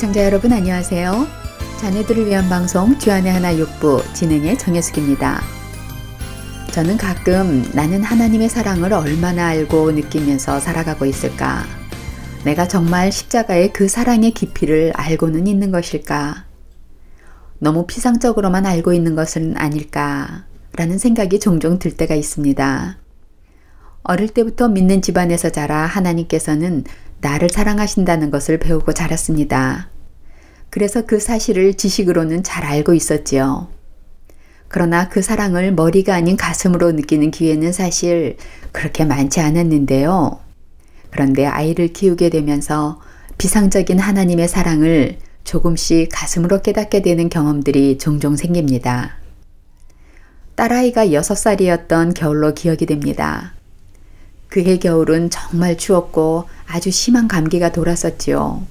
애청자 여러분 안녕하세요. 자녀들을 위한 방송 주안의 하나 육부 진행의 정혜숙입니다. 저는 가끔 나는 하나님의 사랑을 얼마나 알고 느끼면서 살아가고 있을까? 내가 정말 십자가의 그 사랑의 깊이를 알고는 있는 것일까? 너무 피상적으로만 알고 있는 것은 아닐까? 라는 생각이 종종 들 때가 있습니다. 어릴 때부터 믿는 집안에서 자라 하나님께서는 나를 사랑하신다는 것을 배우고 자랐습니다. 그래서 그 사실을 지식으로는 잘 알고 있었지요. 그러나 그 사랑을 머리가 아닌 가슴으로 느끼는 기회는 사실 그렇게 많지 않았는데요. 그런데 아이를 키우게 되면서 비상적인 하나님의 사랑을 조금씩 가슴으로 깨닫게 되는 경험들이 종종 생깁니다. 딸아이가 6살이었던 겨울로 기억이 됩니다. 그해 겨울은 정말 추웠고 아주 심한 감기가 돌았었지요.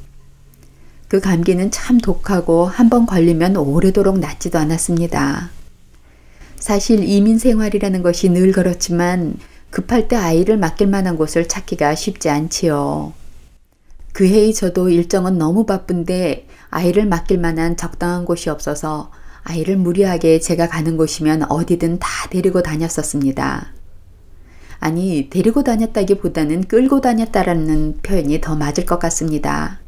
그 감기는 참 독하고 한 번 걸리면 오래도록 낫지도 않았습니다. 사실 이민 생활이라는 것이 늘 그렇지만 급할 때 아이를 맡길 만한 곳을 찾기가 쉽지 않지요. 그 해의 저도 일정은 너무 바쁜데 아이를 맡길 만한 적당한 곳이 없어서 아이를 무리하게 제가 가는 곳이면 어디든 다 데리고 다녔었습니다. 아니, 데리고 다녔다기보다는 끌고 다녔다라는 표현이 더 맞을 것 같습니다.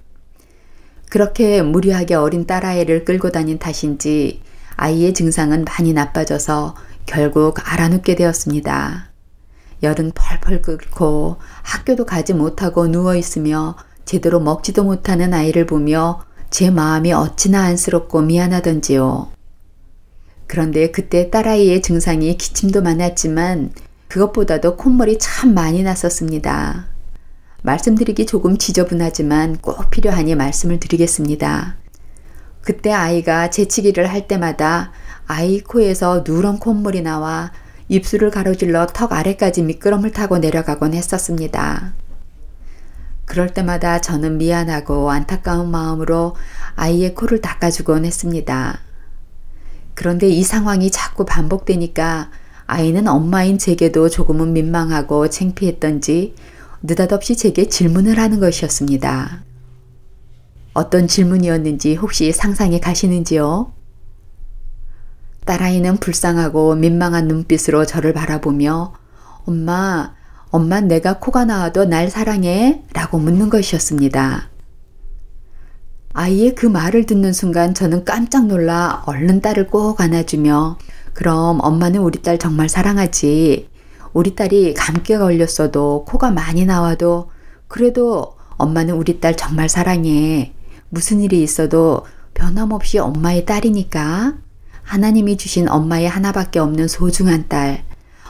그렇게 무리하게 어린 딸아이를 끌고 다닌 탓인지 아이의 증상은 많이 나빠져서 결국 알아눕게 되었습니다. 열은 펄펄 끓고 학교도 가지 못하고 누워 있으며 제대로 먹지도 못하는 아이를 보며 제 마음이 어찌나 안쓰럽고 미안하던지요. 그런데 그때 딸아이의 증상이 기침도 많았지만 그것보다도 콧물이 참 많이 났었습니다. 말씀드리기 조금 지저분하지만 꼭 필요하니 말씀을 드리겠습니다. 그때 아이가 재치기를 할 때마다 아이 코에서 누런 콧물이 나와 입술을 가로질러 턱 아래까지 미끄럼을 타고 내려가곤 했었습니다. 그럴 때마다 저는 미안하고 안타까운 마음으로 아이의 코를 닦아주곤 했습니다. 그런데 이 상황이 자꾸 반복되니까 아이는 엄마인 제게도 조금은 민망하고 창피했던지 느닷없이 제게 질문을 하는 것이었습니다. 어떤 질문이었는지 혹시 상상해 가시는지요? 딸아이는 불쌍하고 민망한 눈빛으로 저를 바라보며 엄마, 엄마 내가 코가 나와도 날 사랑해? 라고 묻는 것이었습니다. 아이의 그 말을 듣는 순간 저는 깜짝 놀라 얼른 딸을 꼭 안아주며 그럼 엄마는 우리 딸 정말 사랑하지. 우리 딸이 감기가 걸렸어도 코가 많이 나와도 그래도 엄마는 우리 딸 정말 사랑해. 무슨 일이 있어도 변함없이 엄마의 딸이니까. 하나님이 주신 엄마의 하나밖에 없는 소중한 딸.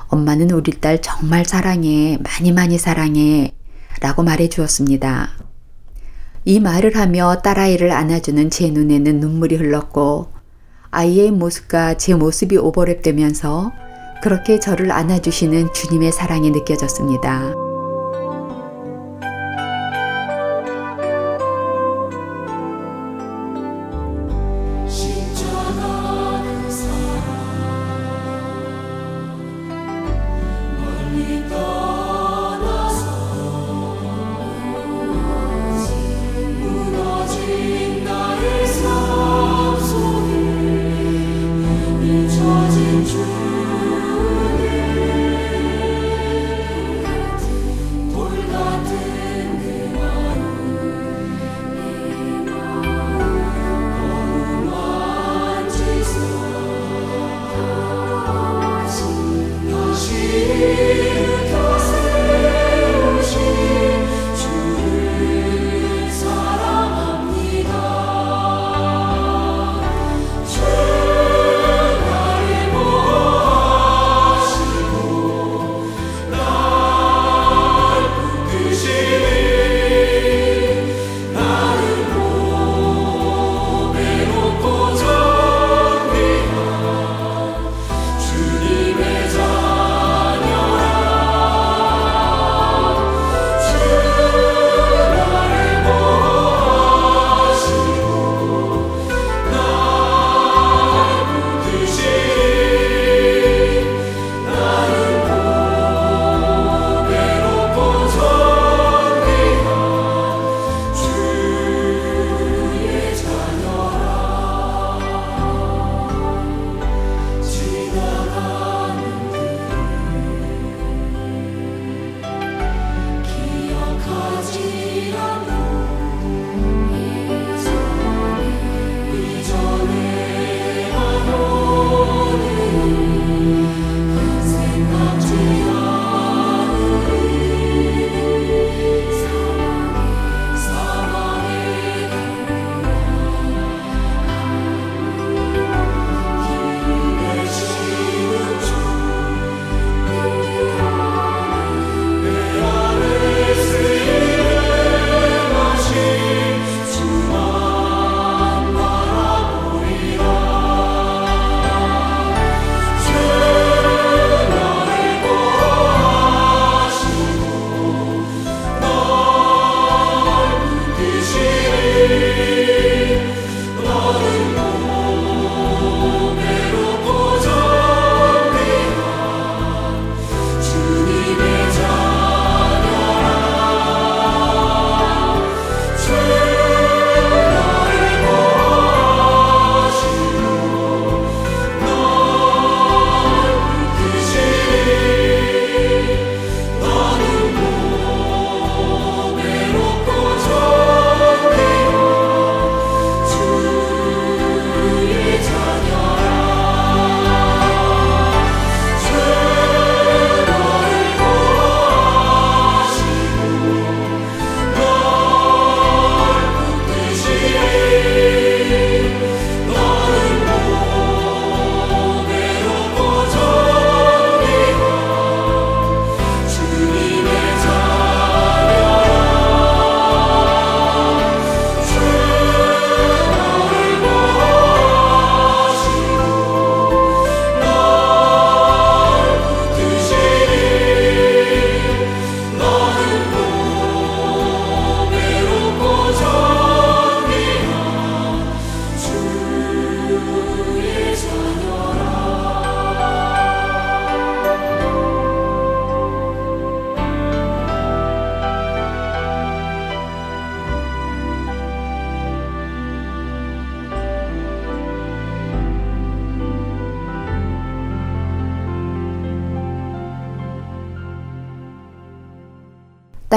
엄마는 우리 딸 정말 사랑해. 많이 많이 사랑해. 라고 말해 주었습니다. 이 말을 하며 딸아이를 안아주는 제 눈에는 눈물이 흘렀고 아이의 모습과 제 모습이 오버랩되면서 그렇게 저를 안아주시는 주님의 사랑이 느껴졌습니다.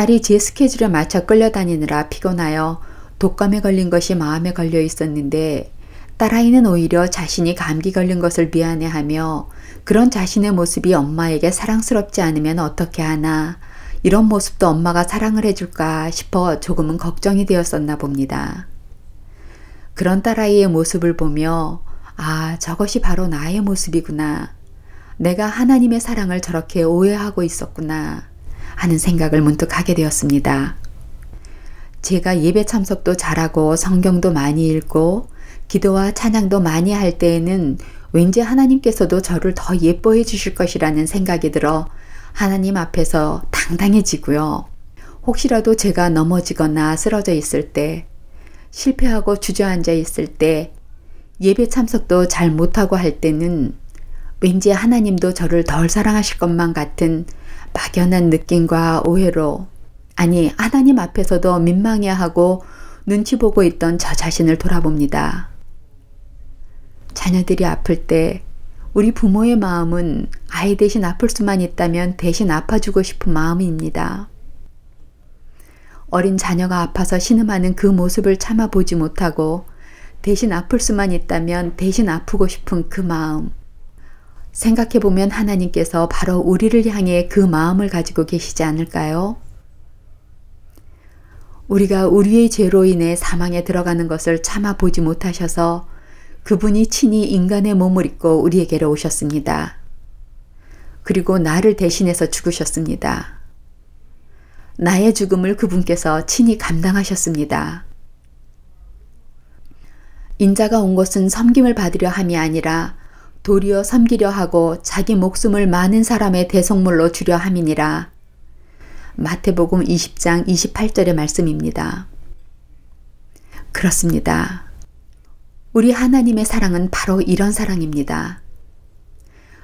딸이 제 스케줄에 맞춰 끌려다니느라 피곤하여 독감에 걸린 것이 마음에 걸려 있었는데 딸아이는 오히려 자신이 감기 걸린 것을 미안해하며 그런 자신의 모습이 엄마에게 사랑스럽지 않으면 어떻게 하나 이런 모습도 엄마가 사랑을 해줄까 싶어 조금은 걱정이 되었었나 봅니다. 그런 딸아이의 모습을 보며 아, 저것이 바로 나의 모습이구나. 내가 하나님의 사랑을 저렇게 오해하고 있었구나. 하는 생각을 문득 하게 되었습니다. 제가 예배 참석도 잘하고 성경도 많이 읽고 기도와 찬양도 많이 할 때에는 왠지 하나님께서도 저를 더 예뻐해 주실 것이라는 생각이 들어 하나님 앞에서 당당해지고요. 혹시라도 제가 넘어지거나 쓰러져 있을 때, 실패하고 주저앉아 있을 때, 예배 참석도 잘 못하고 할 때는 왠지 하나님도 저를 덜 사랑하실 것만 같은 막연한 느낌과 오해로, 아니, 하나님 앞에서도 민망해하고 눈치 보고 있던 저 자신을 돌아봅니다. 자녀들이 아플 때 우리 부모의 마음은 아이 대신 아플 수만 있다면 대신 아파주고 싶은 마음입니다. 어린 자녀가 아파서 신음하는 그 모습을 참아보지 못하고 대신 아플 수만 있다면 대신 아프고 싶은 그 마음. 생각해보면 하나님께서 바로 우리를 향해 그 마음을 가지고 계시지 않을까요? 우리가 우리의 죄로 인해 사망에 들어가는 것을 참아 보지 못하셔서 그분이 친히 인간의 몸을 입고 우리에게로 오셨습니다. 그리고 나를 대신해서 죽으셨습니다. 나의 죽음을 그분께서 친히 감당하셨습니다. 인자가 온 것은 섬김을 받으려 함이 아니라 도리어 섬기려 하고 자기 목숨을 많은 사람의 대속물로 주려 함이니라. 마태복음 20장 28절의 말씀입니다. 그렇습니다. 우리 하나님의 사랑은 바로 이런 사랑입니다.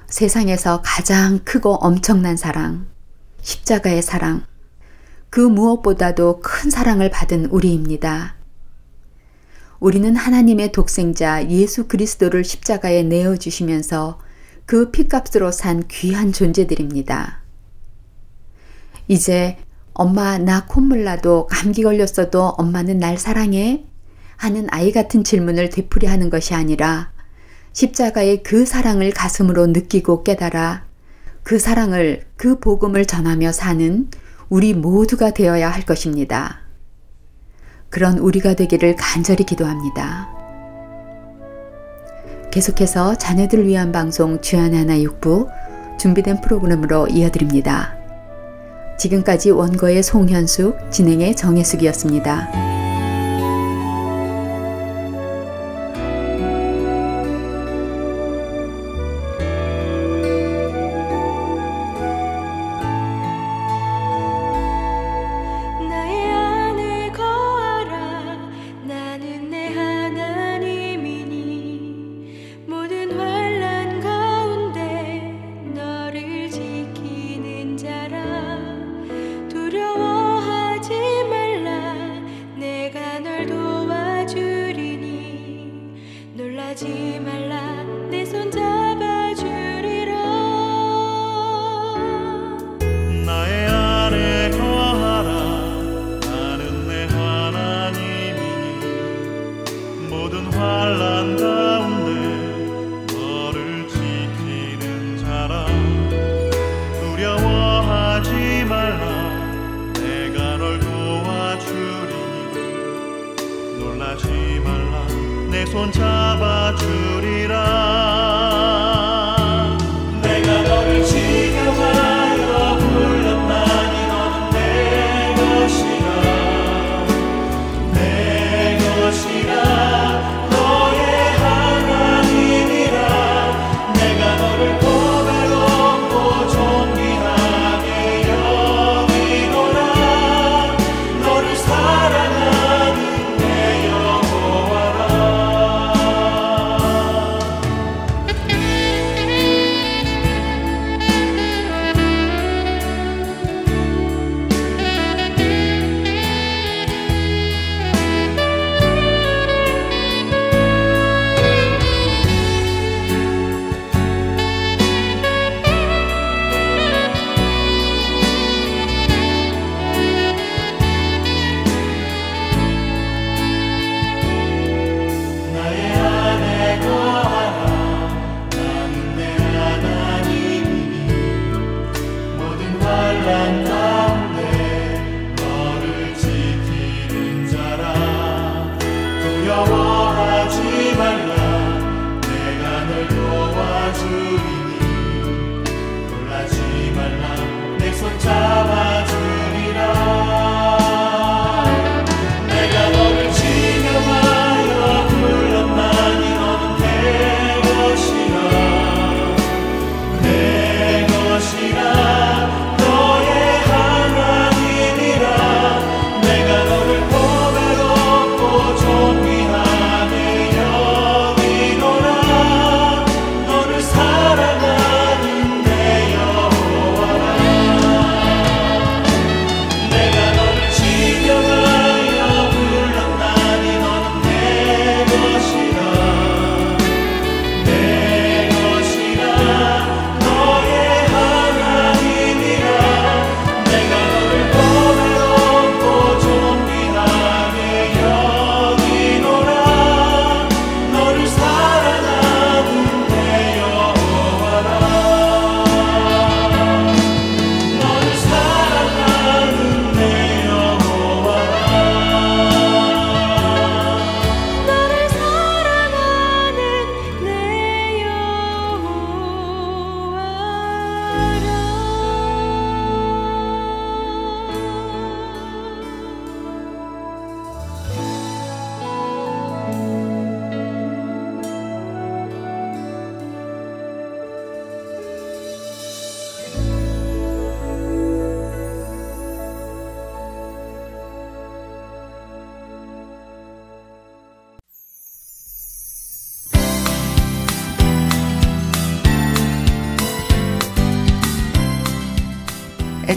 세상에서 가장 크고 엄청난 사랑, 십자가의 사랑, 그 무엇보다도 큰 사랑을 받은 우리입니다. 우리는 하나님의 독생자 예수 그리스도를 십자가에 내어 주시면서 그 피값으로 산 귀한 존재들입니다. 이제 엄마 나 콧물 나도 감기 걸렸어도 엄마는 날 사랑해? 하는 아이 같은 질문을 되풀이하는 것이 아니라 십자가의 그 사랑을 가슴으로 느끼고 깨달아 그 사랑을 그 복음을 전하며 사는 우리 모두가 되어야 할 것입니다. 그런 우리가 되기를 간절히 기도합니다. 계속해서 자녀들을 위한 방송 주안의 하나 육부 준비된 프로그램으로 이어드립니다. 지금까지 원고의 송현숙, 진행의 정혜숙이었습니다.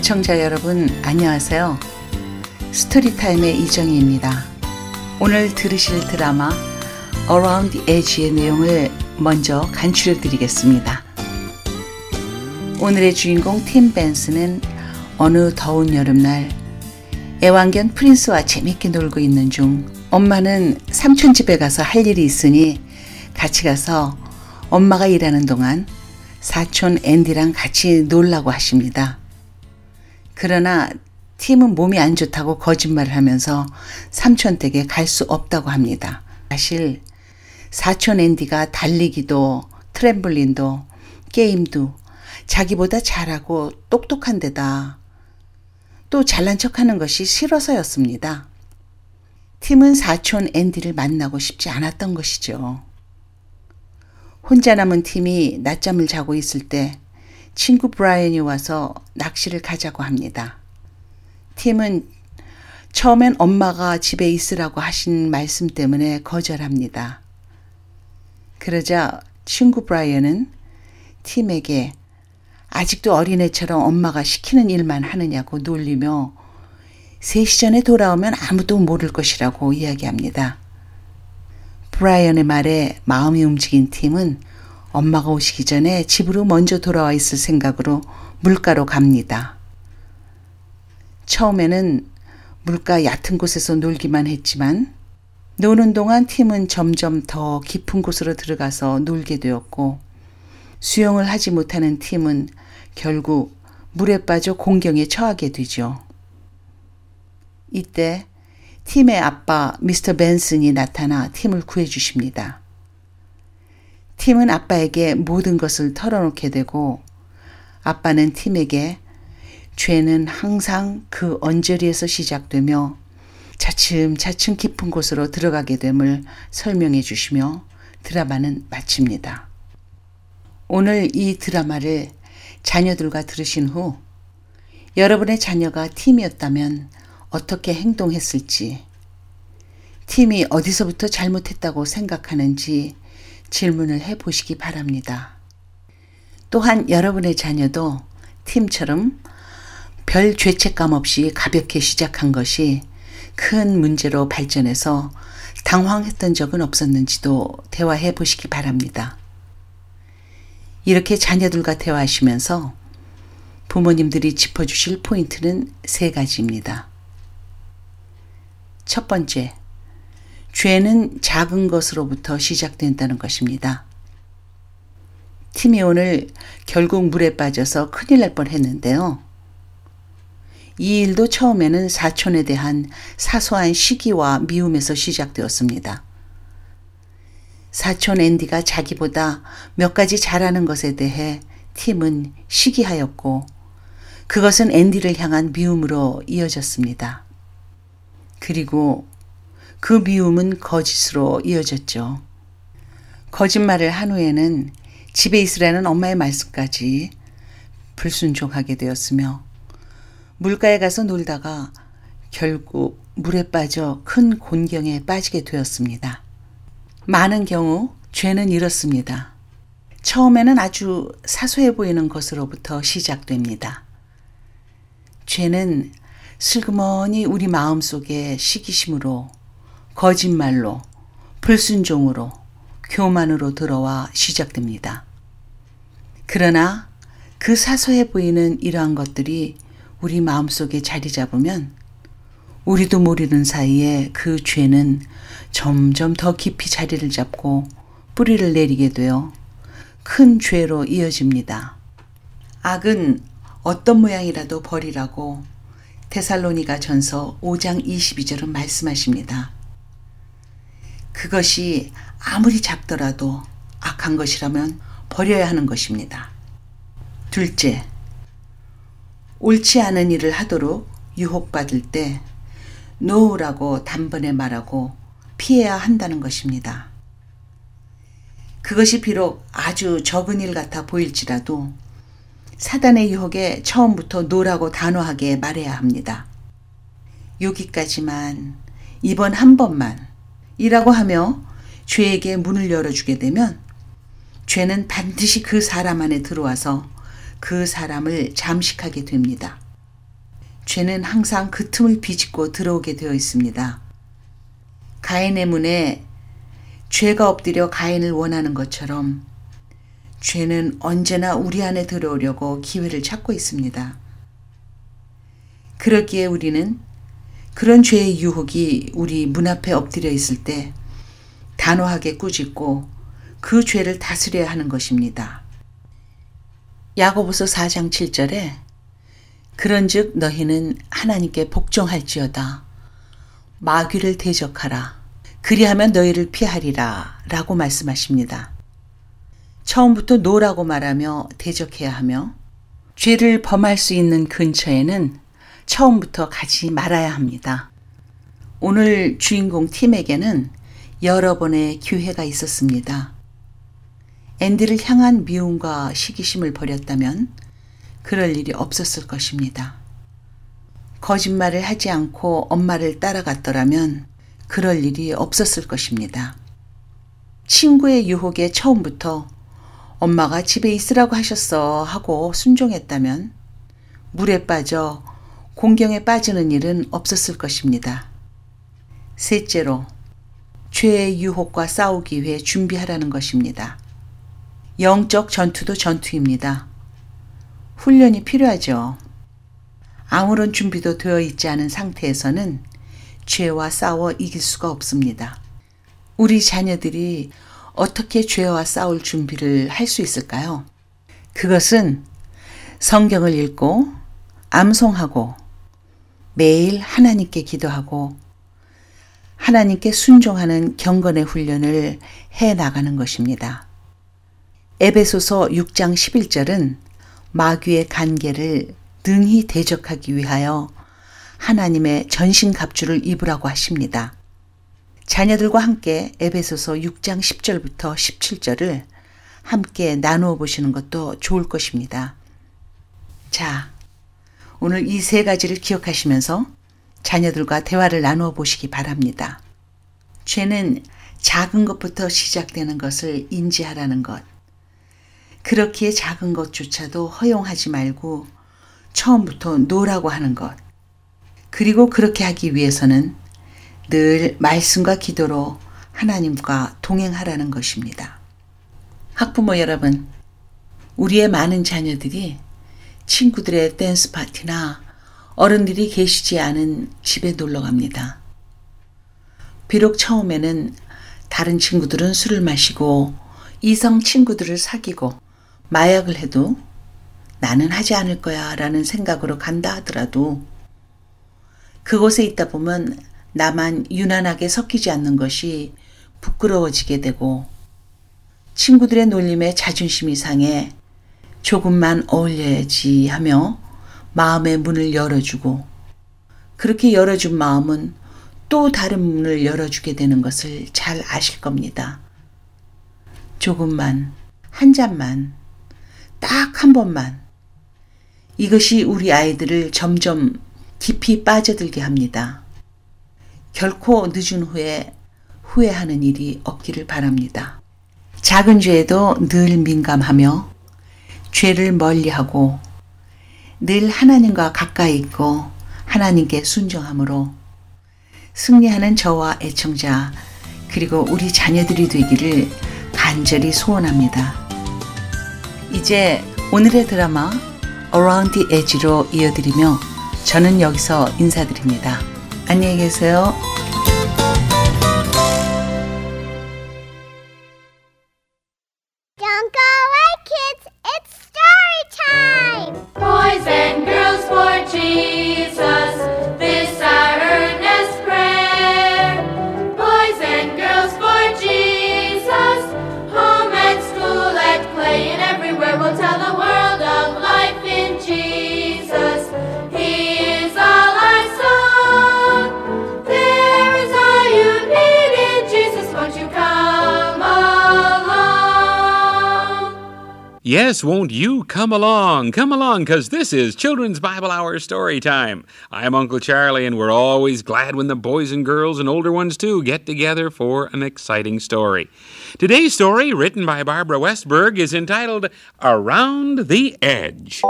애청자 여러분 안녕하세요. 스토리타임의 이정희입니다. 오늘 들으실 드라마 Around the Edge의 내용을 먼저 간추려 드리겠습니다. 오늘의 주인공 팀 벤스는 어느 더운 여름날 애완견 프린스와 재밌게 놀고 있는 중 엄마는 삼촌 집에 가서 할 일이 있으니 같이 가서 엄마가 일하는 동안 사촌 앤디랑 같이 놀라고 하십니다. 그러나 팀은 몸이 안 좋다고 거짓말을 하면서 삼촌 댁에 갈 수 없다고 합니다. 사실 사촌 앤디가 달리기도 트램블린도 게임도 자기보다 잘하고 똑똑한 데다 또 잘난 척하는 것이 싫어서였습니다. 팀은 사촌 앤디를 만나고 싶지 않았던 것이죠. 혼자 남은 팀이 낮잠을 자고 있을 때 친구 브라이언이 와서 낚시를 가자고 합니다. 팀은 처음엔 엄마가 집에 있으라고 하신 말씀 때문에 거절합니다. 그러자 친구 브라이언은 팀에게 아직도 어린애처럼 엄마가 시키는 일만 하느냐고 놀리며 3시 전에 돌아오면 아무도 모를 것이라고 이야기합니다. 브라이언의 말에 마음이 움직인 팀은 엄마가 오시기 전에 집으로 먼저 돌아와 있을 생각으로 물가로 갑니다. 처음에는 물가 얕은 곳에서 놀기만 했지만 노는 동안 팀은 점점 더 깊은 곳으로 들어가서 놀게 되었고 수영을 하지 못하는 팀은 결국 물에 빠져 공경에 처하게 되죠. 이때 팀의 아빠 미스터 벤슨이 나타나 팀을 구해 주십니다. 팀은 아빠에게 모든 것을 털어놓게 되고 아빠는 팀에게 죄는 항상 그 언저리에서 시작되며 차츰 차츰 깊은 곳으로 들어가게 됨을 설명해 주시며 드라마는 마칩니다. 오늘 이 드라마를 자녀들과 들으신 후 여러분의 자녀가 팀이었다면 어떻게 행동했을지, 팀이 어디서부터 잘못했다고 생각하는지 질문을 해 보시기 바랍니다. 또한 여러분의 자녀도 팀처럼 별 죄책감 없이 가볍게 시작한 것이 큰 문제로 발전해서 당황했던 적은 없었는지도 대화해 보시기 바랍니다. 이렇게 자녀들과 대화하시면서 부모님들이 짚어주실 포인트는 세 가지입니다. 첫 번째, 죄는 작은 것으로부터 시작된다는 것입니다. 팀이 오늘 결국 물에 빠져서 큰일 날 뻔 했는데요. 이 일도 처음에는 사촌에 대한 사소한 시기와 미움에서 시작되었습니다. 사촌 앤디가 자기보다 몇 가지 잘하는 것에 대해 팀은 시기하였고 그것은 앤디를 향한 미움으로 이어졌습니다. 그리고 그 미움은 거짓으로 이어졌죠. 거짓말을 한 후에는 집에 있으라는 엄마의 말씀까지 불순종하게 되었으며 물가에 가서 놀다가 결국 물에 빠져 큰 곤경에 빠지게 되었습니다. 많은 경우 죄는 이렇습니다. 처음에는 아주 사소해 보이는 것으로부터 시작됩니다. 죄는 슬그머니 우리 마음 속에 시기심으로, 거짓말로, 불순종으로, 교만으로 들어와 시작됩니다. 그러나 그 사소해 보이는 이러한 것들이 우리 마음속에 자리 잡으면 우리도 모르는 사이에 그 죄는 점점 더 깊이 자리를 잡고 뿌리를 내리게 되어 큰 죄로 이어집니다. 악은 어떤 모양이라도 버리라고 테살로니가 전서 5장 22절은 말씀하십니다. 그것이 아무리 작더라도 악한 것이라면 버려야 하는 것입니다. 둘째, 옳지 않은 일을 하도록 유혹받을 때 no라고 단번에 말하고 피해야 한다는 것입니다. 그것이 비록 아주 적은 일 같아 보일지라도 사단의 유혹에 처음부터 no라고 단호하게 말해야 합니다. 여기까지만, 이번 한 번만, 이라고 하며 죄에게 문을 열어주게 되면 죄는 반드시 그 사람 안에 들어와서 그 사람을 잠식하게 됩니다. 죄는 항상 그 틈을 비집고 들어오게 되어 있습니다. 가인의 문에 죄가 엎드려 가인을 원하는 것처럼 죄는 언제나 우리 안에 들어오려고 기회를 찾고 있습니다. 그러기에 우리는 그런 죄의 유혹이 우리 문 앞에 엎드려 있을 때 단호하게 꾸짖고 그 죄를 다스려야 하는 것입니다. 야고보서 4장 7절에 그런즉 너희는 하나님께 복종할지어다 마귀를 대적하라 그리하면 너희를 피하리라 라고 말씀하십니다. 처음부터 노라고 말하며 대적해야 하며 죄를 범할 수 있는 근처에는 처음부터 가지 말아야 합니다. 오늘 주인공 팀에게는 여러 번의 기회가 있었습니다. 앤디를 향한 미움과 시기심을 버렸다면 그럴 일이 없었을 것입니다. 거짓말을 하지 않고 엄마를 따라갔더라면 그럴 일이 없었을 것입니다. 친구의 유혹에 처음부터 엄마가 집에 있으라고 하셨어 하고 순종했다면 물에 빠져 공경에 빠지는 일은 없었을 것입니다. 셋째로, 죄의 유혹과 싸우기 위해 준비하라는 것입니다. 영적 전투도 전투입니다. 훈련이 필요하죠. 아무런 준비도 되어 있지 않은 상태에서는 죄와 싸워 이길 수가 없습니다. 우리 자녀들이 어떻게 죄와 싸울 준비를 할 수 있을까요? 그것은 성경을 읽고 암송하고 매일 하나님께 기도하고 하나님께 순종하는 경건의 훈련을 해 나가는 것입니다. 에베소서 6장 11절은 마귀의 간계를 능히 대적하기 위하여 하나님의 전신 갑주를 입으라고 하십니다. 자녀들과 함께 에베소서 6장 10절부터 17절을 함께 나누어 보시는 것도 좋을 것입니다. 자, 오늘 이 세 가지를 기억하시면서 자녀들과 대화를 나누어 보시기 바랍니다. 죄는 작은 것부터 시작되는 것을 인지하라는 것. 그렇기에 작은 것조차도 허용하지 말고 처음부터 노라고 하는 것. 그리고 그렇게 하기 위해서는 늘 말씀과 기도로 하나님과 동행하라는 것입니다. 학부모 여러분, 우리의 많은 자녀들이 친구들의 댄스 파티나 어른들이 계시지 않은 집에 놀러 갑니다. 비록 처음에는 다른 친구들은 술을 마시고 이성 친구들을 사귀고 마약을 해도 나는 하지 않을 거야 라는 생각으로 간다 하더라도 그곳에 있다 보면 나만 유난하게 섞이지 않는 것이 부끄러워지게 되고 친구들의 놀림에 자존심이 상해 조금만 어울려야지 하며 마음의 문을 열어주고 그렇게 열어준 마음은 또 다른 문을 열어주게 되는 것을 잘 아실 겁니다. 조금만, 한 잔만, 딱 한 번만. 이것이 우리 아이들을 점점 깊이 빠져들게 합니다. 결코 늦은 후에 후회하는 일이 없기를 바랍니다. 작은 죄에도 늘 민감하며 죄를 멀리하고 늘 하나님과 가까이 있고 하나님께 순종함으로 승리하는 저와 애청자 그리고 우리 자녀들이 되기를 간절히 소원합니다. 이제 오늘의 드라마 Around the Edge로 이어드리며 저는 여기서 인사드립니다. 안녕히 계세요. Yes, won't you come along? Come along, because this is Children's Bible Hour Story Time. I'm Uncle Charlie, and we're always glad when the boys and girls and older ones too get together for an exciting story. Today's story, written by Barbara Westberg, is entitled Around the Edge.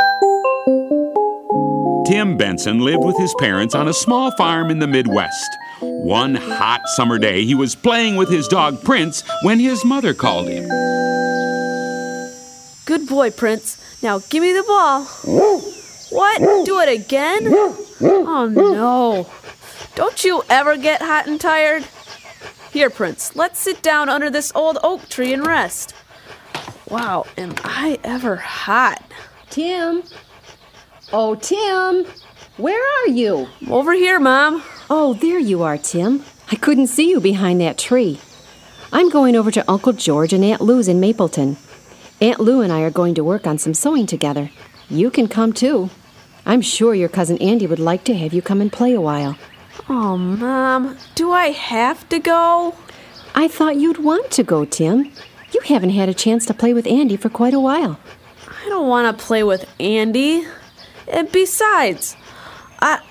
Tim Benson lived with his parents on a small farm in the Midwest. One hot summer day, he was playing with his dog Prince when his mother called him. Good boy, Prince. Now give me the ball. What? Do it again? Oh no. Don't you ever get hot and tired? Here, Prince, let's sit down under this old oak tree and rest. Wow, am I ever hot? Tim? Oh, Tim! Where are you? Over here, Mom. Oh, there you are, Tim. I couldn't see you behind that tree. I'm going over to Uncle George and Aunt Lou's in Mapleton. Aunt Lou and I are going to work on some sewing together. You can come too. I'm sure your cousin Andy would like to have you come and play a while. Oh, Mom, do I have to go? I thought you'd want to go, Tim. You haven't had a chance to play with Andy for quite a while. I don't want to play with Andy. And besides, I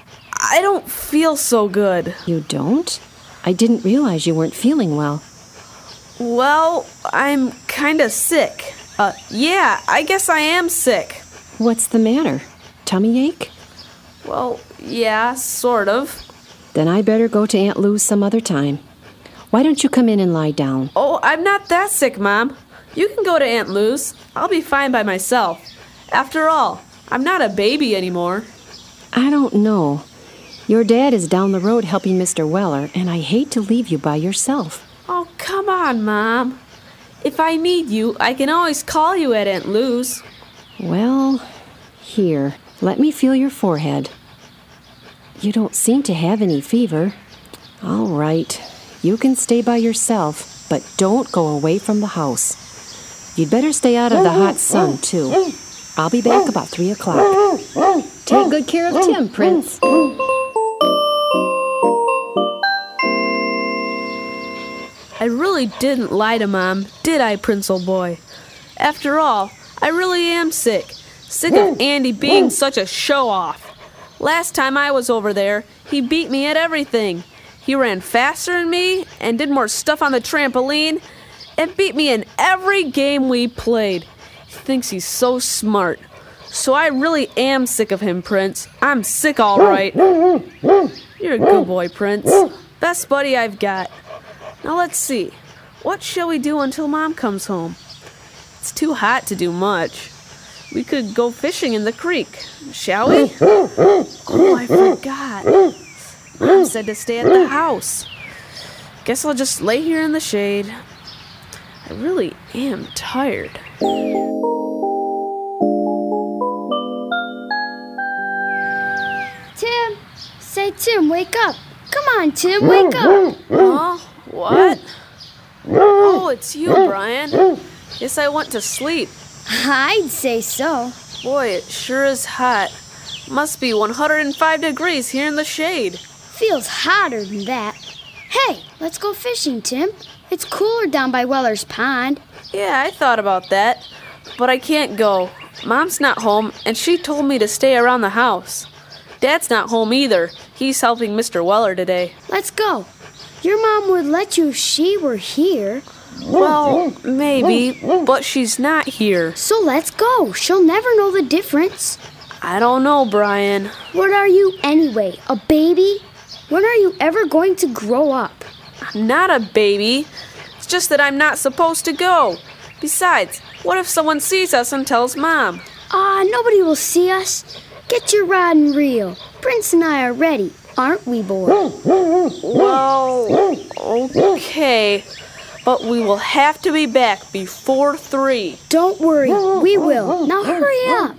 I don't feel so good. You don't? I didn't realize you weren't feeling well. Well, I'm kind of sick. Uh, yeah, I guess I am sick. What's the matter? Tummy ache? Well, yeah, sort of. Then I better go to Aunt Lou's some other time. Why don't you come in and lie down? Oh, I'm not that sick, Mom. You can go to Aunt Lou's. I'll be fine by myself. After all, I'm not a baby anymore. I don't know. Your dad is down the road helping Mr. Weller, and I hate to leave you by yourself. Oh, come on, Mom. If I need you, I can always call you at Aunt Lou's. Well, here, let me feel your forehead. You don't seem to have any fever. All right, you can stay by yourself, but don't go away from the house. You'd better stay out of the hot sun, too. I'll be back about three o'clock. Take good care of Tim, Prince. I really didn't lie to Mom, did I, Prince old boy? After all, I really am sick. Sick of Andy being such a show off. Last time I was over there, he beat me at everything. He ran faster than me and did more stuff on the trampoline and beat me in every game we played. He thinks he's so smart. So I really am sick of him, Prince. I'm sick, all right. You're a good boy, Prince. Best buddy I've got. Now let's see. What shall we do until Mom comes home? It's too hot to do much. We could go fishing in the creek, shall we? Oh, I forgot. Mom said to stay at the house. Guess I'll just lay here in the shade. I really am tired. Tim, say Tim, wake up. Come on, Tim, wake up. Huh? What? Oh, it's you, Brian. Guess I went to sleep. I'd say so. Boy, it sure is hot. Must be 105 degrees here in the shade. Feels hotter than that. Hey, let's go fishing, Tim. It's cooler down by Weller's Pond. Yeah, I thought about that. But I can't go. Mom's not home, and she told me to stay around the house. Dad's not home either. He's helping Mr. Weller today. Let's go. Your mom would let you if she were here. Well, maybe, but she's not here. So let's go. She'll never know the difference. I don't know, Brian. What are you anyway? A baby? When are you ever going to grow up? I'm not a baby. It's just that I'm not supposed to go. Besides, what if someone sees us and tells Mom? Ah, nobody will see us. Get your rod and reel. Prince and I are ready, aren't we, boy? Well, okay. But we will have to be back before three. Don't worry, we will. Now hurry up.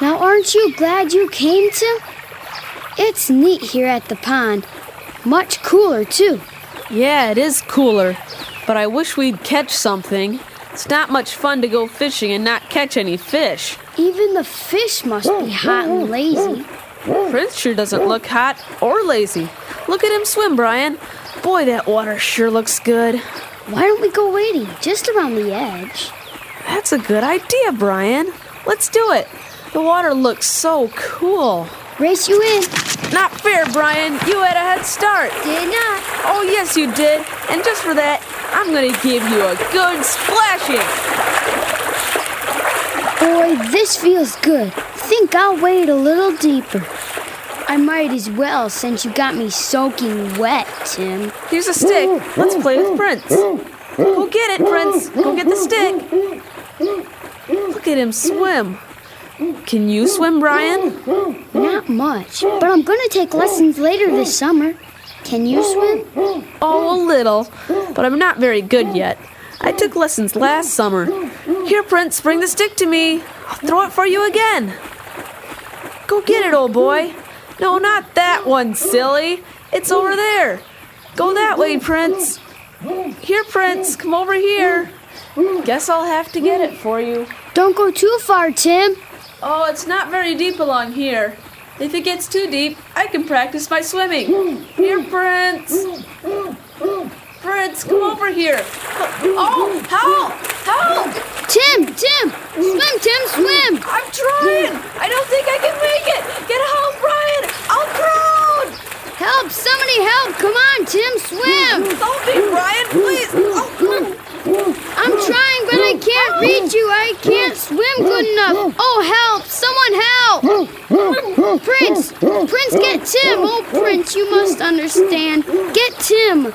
Now, aren't you glad you came, to? It's neat here at the pond. Much cooler, too. Yeah, it is cooler. But I wish we'd catch something. It's not much fun to go fishing and not catch any fish. Even the fish must be hot and lazy. Prince sure doesn't look hot or lazy. Look at him swim, Brian. Boy, that water sure looks good. Why don't we go wading just around the edge? That's a good idea, Brian. Let's do it. The water looks so cool. Race you in. Not fair, Brian. You had a head start. Did not. Oh, yes, you did. And just for that, I'm gonna give you a good splashing. Boy, this feels good. Think I'll wade a little deeper. I might as well since you got me soaking wet, Tim. Here's a stick. Let's play with Prince. Go get it, Prince. Go get the stick. Look at him swim. Can you swim, Brian? Not much, but I'm gonna take lessons later this summer. Can you swim? Oh, a little, but I'm not very good yet. I took lessons last summer. Here, Prince, bring the stick to me. I'll throw it for you again. Go get it, old boy. No, not that one, silly. It's over there. Go that way, Prince. Here, Prince, come over here. Guess I'll have to get it for you. Don't go too far, Tim. Oh, it's not very deep along here. If it gets too deep, I can practice my swimming. Here, Prince. Prince, come over here. Oh, help! Help! Tim, Tim! Swim, Tim, swim! I'm trying! I don't think I can make it! Get help, Brian! I'll drown! Help! Somebody help! Come on, Tim, swim! Help me, Brian, please! Oh. I'm trying, but I can't reach you. I can't swim good enough. Oh, help! Someone help! Prince! Prince, get Tim! Oh, Prince, you must understand. Get Tim!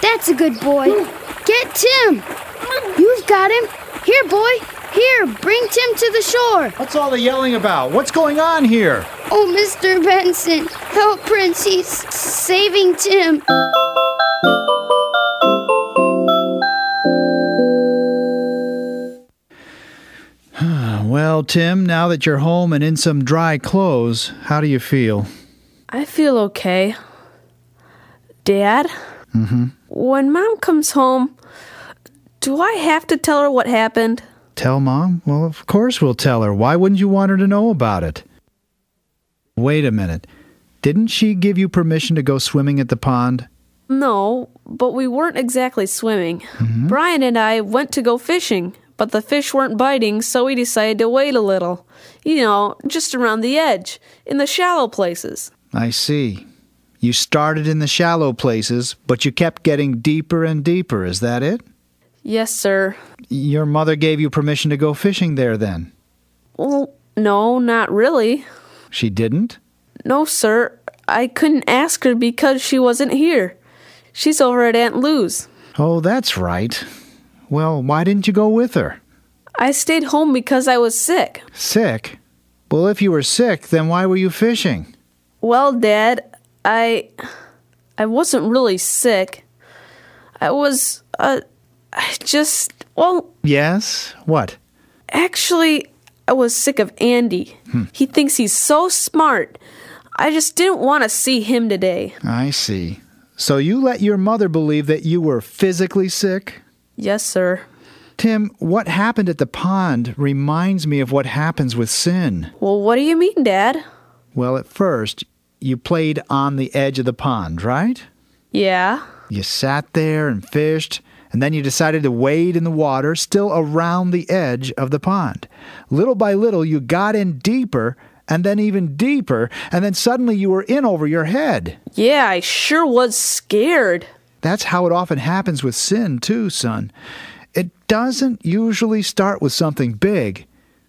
That's a good boy. Get Tim! You've got him. Here, boy. Here, bring Tim to the shore. What's all the yelling about? What's going on here? Oh, Mr. Benson, help Prince. He's saving Tim. Well, Tim, now that you're home and in some dry clothes, how do you feel? I feel okay. Dad? Mm-hmm. When Mom comes home, do I have to tell her what happened? Tell Mom? Well, of course we'll tell her. Why wouldn't you want her to know about it? Wait a minute. Didn't she give you permission to go swimming at the pond? No, but we weren't exactly swimming. Brian and I went to go fishing, but the fish weren't biting, so we decided to wait a little. You know, just around the edge, in the shallow places. I see. You started in the shallow places, but you kept getting deeper and deeper. Is that it? Yes, sir. Your mother gave you permission to go fishing there then? Well, no, not really. She didn't? No, sir. I couldn't ask her because she wasn't here. She's over at Aunt Lou's. Oh, that's right. Well, why didn't you go with her? I stayed home because I was sick. Sick? Well, if you were sick, then why were you fishing? Well, Dad, I I wasn't really sick. I was uh I just well, Yes? What? actually I was sick of Andy. He thinks he's so smart. I just didn't want to see him today. I see. So you let your mother believe that you were physically sick? Yes, sir. Tim, what happened at the pond reminds me of what happens with sin. Well, what do you mean, Dad? Well, at first, you played on the edge of the pond, right? Yeah. You sat there and fished, and then you decided to wade in the water, still around the edge of the pond. Little by little, you got in deeper, and then even deeper, and then suddenly you were in over your head. Yeah, I sure was scared. That's how it often happens with sin, too, son. It doesn't usually start with something big.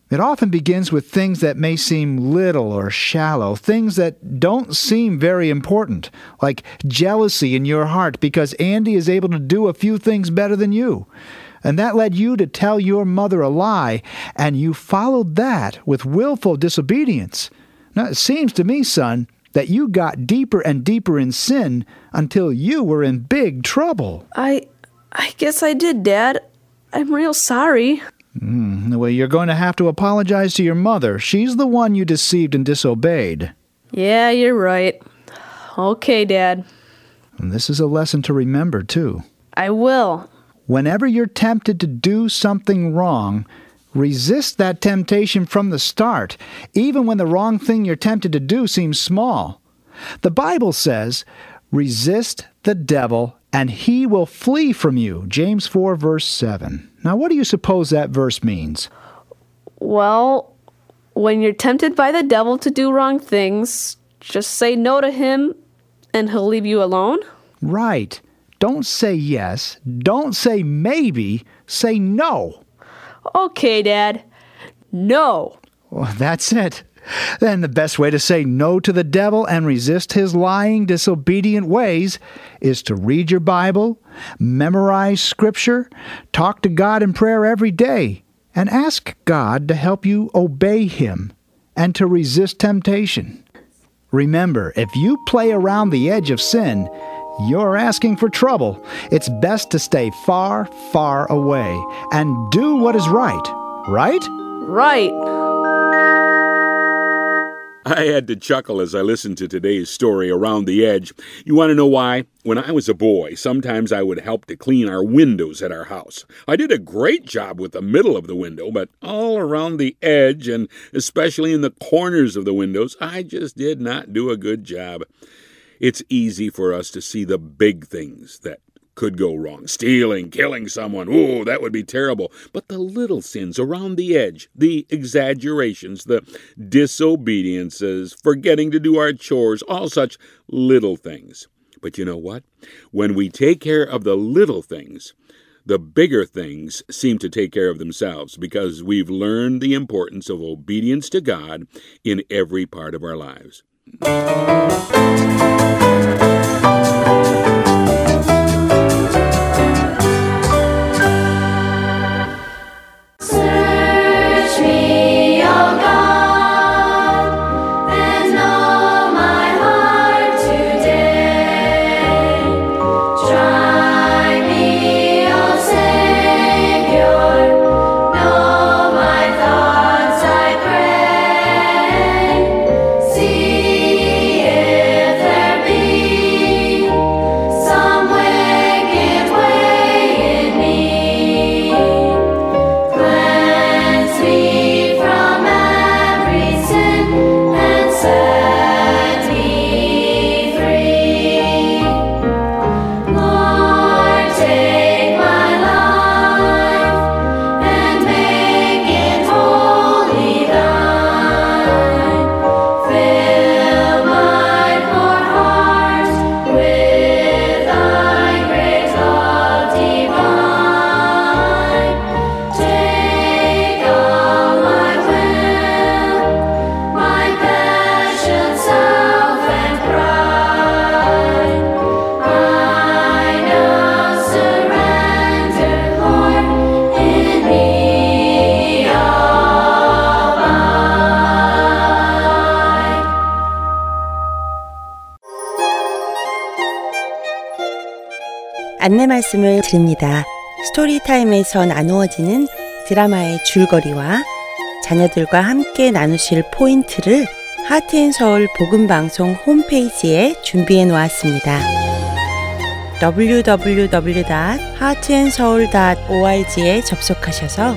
It often begins with things that may seem little or shallow, things that don't seem very important, like jealousy in your heart because Andy is able to do a few things better than you. And that led you to tell your mother a lie, and you followed that with willful disobedience. Now, it seems to me, son, that you got deeper and deeper in sin until you were in big trouble. I I guess I did, Dad. I'm real sorry. Hmm, well, you're going to have to apologize to your mother. She's the one you deceived and disobeyed. Yeah, you're right. Okay, Dad. And this is a lesson to remember, too. I will. Whenever you're tempted to do something wrong, resist that temptation from the start, even when the wrong thing you're tempted to do seems small. The Bible says, resist the devil and he will flee from you. James 4, verse 7. Now, what do you suppose that verse means? Well, When you're tempted by the devil to do wrong things, just say no to him and he'll leave you alone? Right. Don't say yes. Don't say maybe. Say no. Okay, Dad. No. Well, that's it. Then the best way to say no to the devil and resist his lying, disobedient ways is to read your Bible, memorize Scripture, talk to God in prayer every day, and ask God to help you obey Him and to resist temptation. Remember, if you play around the edge of sin, you're asking for trouble. It's best to stay far, far away and do what is right. Right? Right. I had to chuckle as I listened to today's story, Around the Edge. You want to know why? When I was a boy, sometimes I would help to clean our windows at our house. I did a great job with the middle of the window, but all around the edge, and especially in the corners of the windows, I just did not do a good job. It's easy for us to see the big things that could go wrong. Stealing, killing someone, ooh, that would be terrible. But the little sins around the edge, the exaggerations, the disobediences, forgetting to do our chores, all such little things. But you know what? When we take care of the little things, the bigger things seem to take care of themselves because we've learned the importance of obedience to God in every part of our lives. Thank you. 드립니다. 스토리타임에서 나누어지는 드라마의 줄거리와 자녀들과 함께 나누실 포인트를 하트앤서울 복음방송 홈페이지에 준비해 놓았습니다. www.heartandseoul.org에 접속하셔서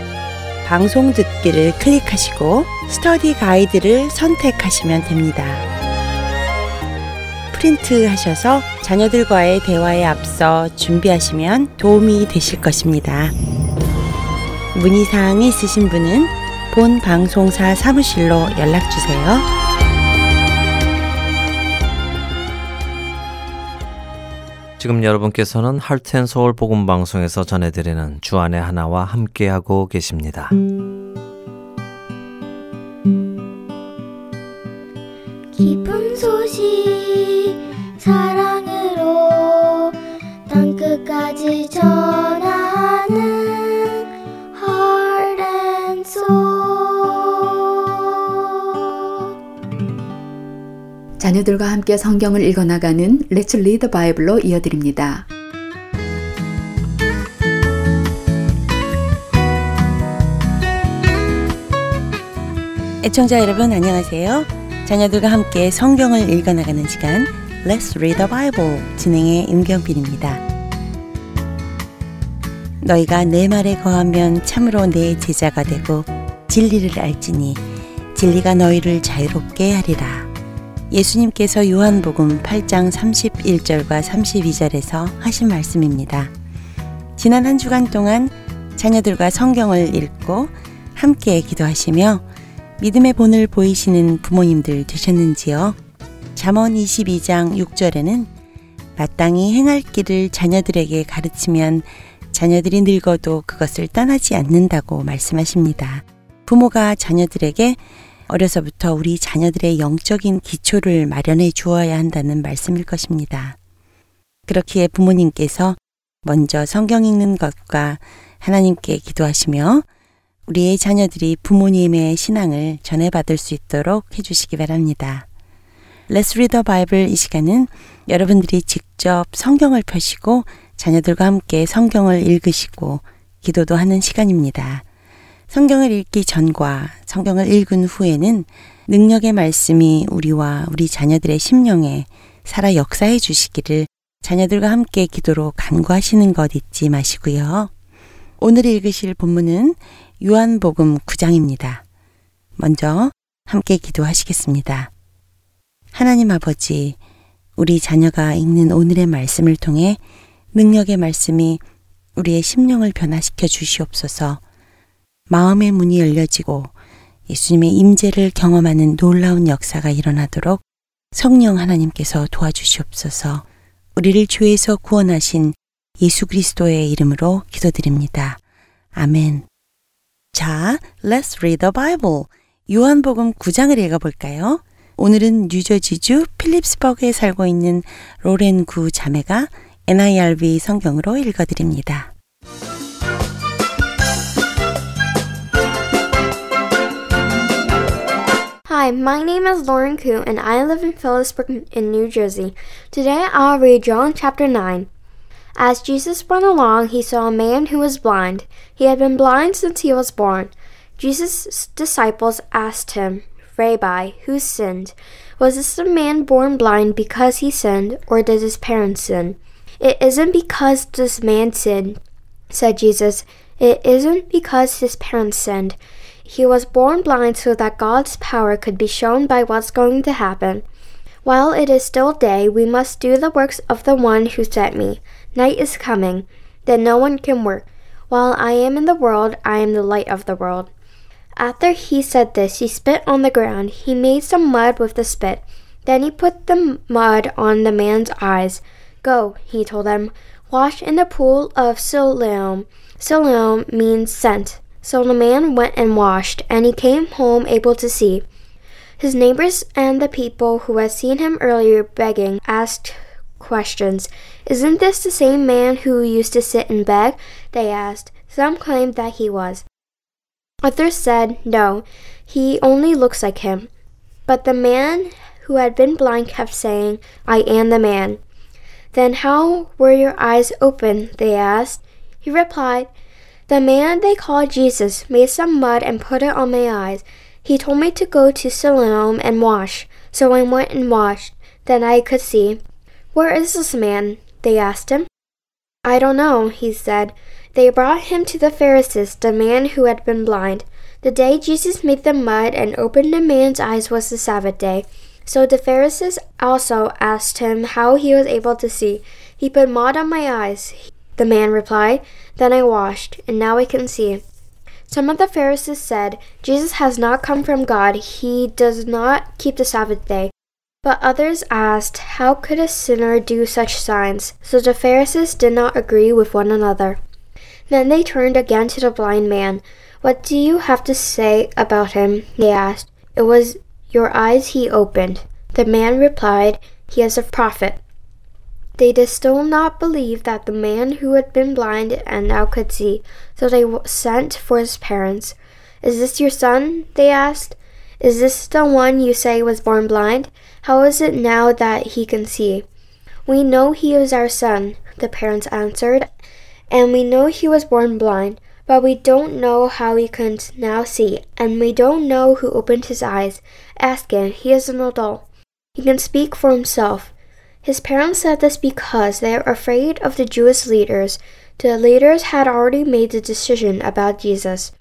방송 듣기를 클릭하시고 스터디 가이드를 선택하시면 됩니다. 프린트 하셔서 자녀들과의 대화에 앞서 준비하시면 도움이 되실 것입니다. 문의사항이 있으신 분은 본 방송사 사무실로 연락주세요. 지금 여러분께서는 할텐 서울 복음 방송에서 전해드리는 주안의 하나와 함께하고 계십니다. 사랑으로 땅 끝까지 전하는 Heart and Soul 자녀들과 함께 성경을 읽어나가는 Let's Read the Bible로 이어드립니다. 애청자 여러분 안녕하세요. 자녀들과 함께 성경을 읽어나가는 시간 Let's Read the Bible 진행의 임경빈입니다. 너희가 내 말에 거하면 참으로 내 제자가 되고 진리를 알지니 진리가 너희를 자유롭게 하리라. 예수님께서 요한복음 8장 31절과 32절에서 하신 말씀입니다. 지난 한 주간 동안 자녀들과 성경을 읽고 함께 기도하시며 믿음의 본을 보이시는 부모님들 되셨는지요? 잠언 22장 6절에는 마땅히 행할 길을 자녀들에게 가르치면 자녀들이 늙어도 그것을 떠나지 않는다고 말씀하십니다. 부모가 자녀들에게 어려서부터 우리 자녀들의 영적인 기초를 마련해 주어야 한다는 말씀일 것입니다. 그렇기에 부모님께서 먼저 성경 읽는 것과 하나님께 기도하시며 우리의 자녀들이 부모님의 신앙을 전해받을 수 있도록 해주시기 바랍니다. Let's Read the Bible 이 시간은 여러분들이 직접 성경을 펴시고 자녀들과 함께 성경을 읽으시고 기도도 하는 시간입니다. 성경을 읽기 전과 성경을 읽은 후에는 능력의 말씀이 우리와 우리 자녀들의 심령에 살아 역사해 주시기를 자녀들과 함께 기도로 간구하시는 것 잊지 마시고요. 오늘 읽으실 본문은 요한복음 9장입니다. 먼저 함께 기도하시겠습니다. 하나님 아버지, 우리 자녀가 읽는 오늘의 말씀을 통해 능력의 말씀이 우리의 심령을 변화시켜 주시옵소서. 마음의 문이 열려지고 예수님의 임재를 경험하는 놀라운 역사가 일어나도록 성령 하나님께서 도와주시옵소서. 우리를 죄에서 구원하신 예수 그리스도의 이름으로 기도드립니다. 아멘. 자, let's read the Bible. 요한복음 9장을 읽어 볼까요? 오늘은 뉴저지주 필립스버그에 살고 있는 로렌 구 자매가 NIRV 성경으로 읽어드립니다. Hi, my name is Lauren Koo, and I live in Phillipsburg in New Jersey. Today I'll read John chapter 9. As Jesus went along, he saw a man who was blind. He had been blind since he was born. Jesus' disciples asked him, Rabbi, who sinned? Was this man born blind because he sinned, or did his parents sin? It isn't because this man sinned, said Jesus. It isn't because his parents sinned. He was born blind so that God's power could be shown by what's going to happen. While it is still day, we must do the works of the one who sent me. Night is coming, then no one can work. While I am in the world, I am the light of the world. After he said this, he spit on the ground. He made some mud with the spit. Then he put the mud on the man's eyes. Go, he told them, wash in the pool of Siloam. Siloam means sent. So the man went and washed, and he came home able to see. His neighbors and the people who had seen him earlier begging asked questions. Isn't this the same man who used to sit and beg? They asked. Some claimed that he was. Others said, No, he only looks like him. But the man who had been blind kept saying, I am the man. Then how were your eyes open? They asked. He replied, the man they called Jesus made some mud and put it on my eyes. He told me to go to Siloam and wash. So I went and washed. Then I could see. Where is this man? They asked him. I don't know, he said. They brought him to the Pharisees, the man who had been blind. The day Jesus made the mud and opened the man's eyes was the Sabbath day. So the Pharisees also asked him how he was able to see. He put mud on my eyes, the man replied. Then I washed, and now I can see. Some of the Pharisees said, Jesus has not come from God. He does not keep the Sabbath day. But others asked, How could a sinner do such signs? So the Pharisees did not agree with one another. Then they turned again to the blind man. What do you have to say about him? They asked. It was your eyes he opened. The man replied, He is a prophet. They did still not believe that the man who had been blind and now could see, so they sent for his parents. Is this your son? they asked. Is this the one you say was born blind? How is it now that he can see? We know he is our son, the parents answered, and we know he was born blind, but we don't know how he can now see, and we don't know who opened his eyes. Ask him, he is an adult. He can speak for himself. His parents said this because they are afraid of the Jewish leaders. The leaders had already made the decision about Jesus.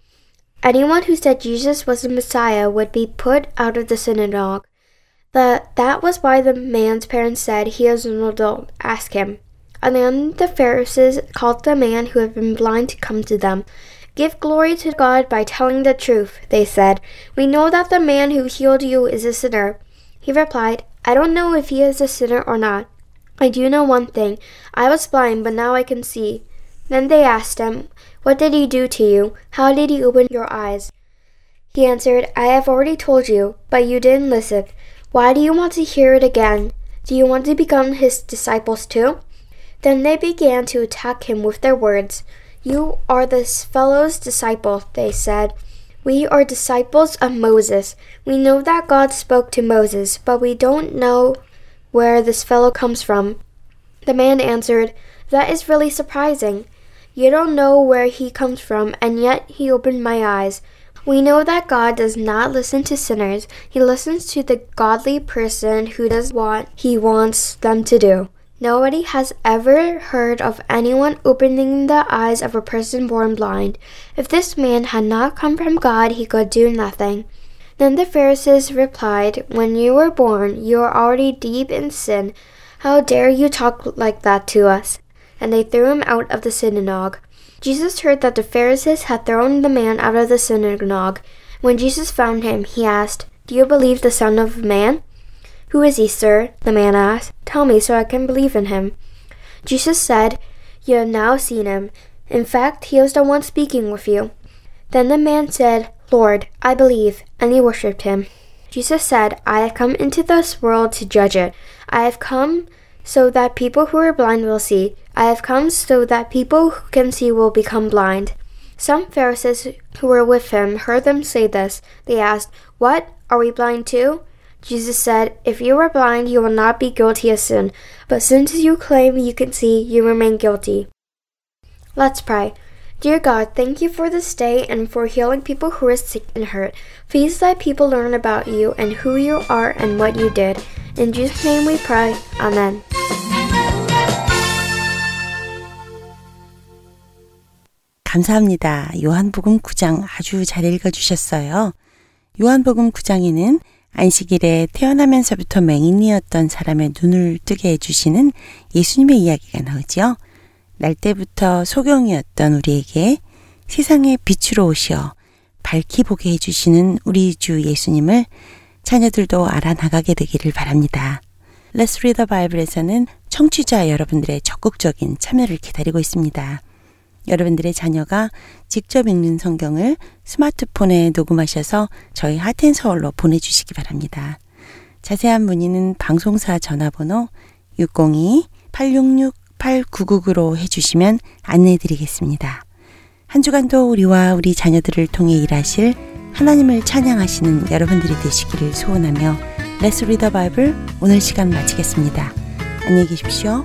Anyone who said Jesus was the Messiah would be put out of the synagogue. The, that was why the man's parents said, He is an adult, ask him. And then the Pharisees called the man who had been blind to come to them. Give glory to God by telling the truth, they said. We know that the man who healed you is a sinner. He replied, I don't know if he is a sinner or not. I do know one thing. I was blind, but now I can see. Then they asked him, What did he do to you? How did he open your eyes? He answered, I have already told you, but you didn't listen. Why do you want to hear it again? Do you want to become his disciples too? Then they began to attack him with their words. You are this fellow's disciple, they said. We are disciples of Moses. We know that God spoke to Moses, but we don't know where this fellow comes from. The man answered, That is really surprising. You don't know where he comes from, and yet he opened my eyes. We know that God does not listen to sinners. He listens to the godly person who does what he wants them to do. Nobody has ever heard of anyone opening the eyes of a person born blind. If this man had not come from God, he could do nothing. Then the Pharisees replied, When you were born, you were already deep in sin. How dare you talk like that to us? And they threw him out of the synagogue. Jesus heard that the Pharisees had thrown the man out of the synagogue. When Jesus found him, he asked, Do you believe the Son of Man? Who is he, sir? the man asked. Tell me so I can believe in him. Jesus said, You have now seen him. In fact, he is the one speaking with you. Then the man said, Lord, I believe, and he worshipped him. Jesus said, I have come into this world to judge it. I have come so that people who are blind will see. I have come so that people who can see will become blind. Some Pharisees who were with him heard them say this. They asked, What? Are we blind too? Jesus said, If you are blind, you will not be guilty of sin, but since you claim you can see, you remain guilty. Let's pray. Dear God, thank you for this day and for healing people who are sick and hurt. Please let people learn about you and who you are and what you did. In Jesus' name we pray. Amen. 감사합니다. 요한복음 9장 아주 잘 읽어주셨어요. 요한복음 9장에는 안식일에 태어나면서부터 맹인이었던 사람의 눈을 뜨게 해주시는 예수님의 이야기가 나오지요. 날 때부터 소경이었던 우리에게 세상의 빛으로 오시어 밝히 보게 해주시는 우리 주 예수님을 자녀들도 알아나가게 되기를 바랍니다. Let's Read the Bible에서는 청취자 여러분들의 적극적인 참여를 기다리고 있습니다. 여러분들의 자녀가 직접 읽는 성경을 스마트폰에 녹음하셔서 저희 하텐서울로 보내주시기 바랍니다. 자세한 문의는 방송사 전화번호 602-866-8999로 해주시면 안내해 드리겠습니다. 한 주간도 우리와 우리 자녀들을 통해 일하실 하나님을 찬양하시는 여러분들이 되시기를 소원하며 Let's Read the Bible 오늘 시간 마치겠습니다. 안녕히 계십시오.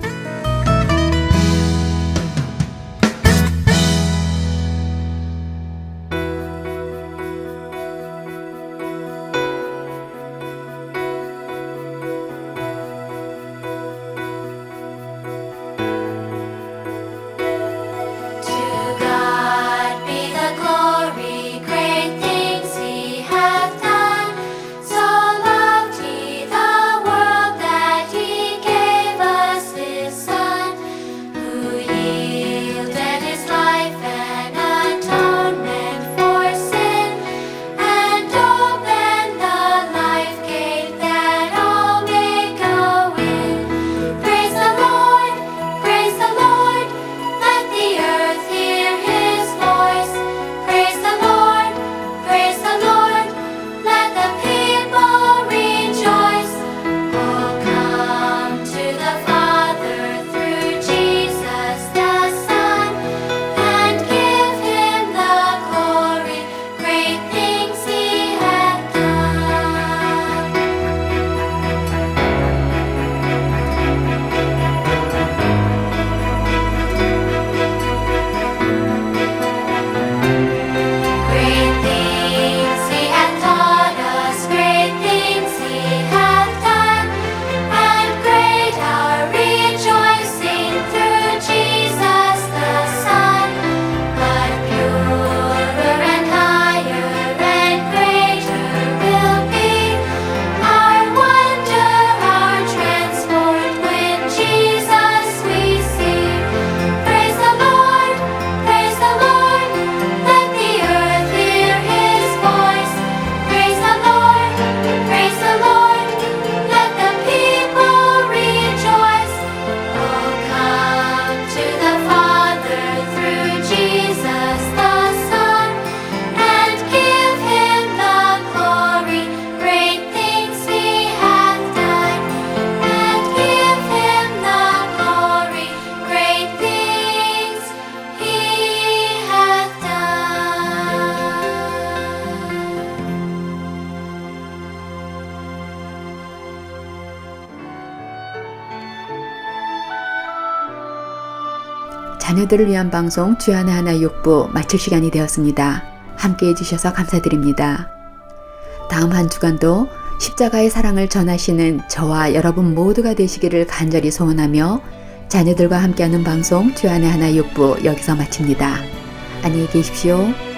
자녀들을 위한 방송 주안의 하나 육부 마칠 시간이 되었습니다. 함께 해주셔서 감사드립니다. 다음 한 주간도 십자가의 사랑을 전하시는 저와 여러분 모두가 되시기를 간절히 소원하며 자녀들과 함께하는 방송 주안의 하나 육부 여기서 마칩니다. 안녕히 계십시오.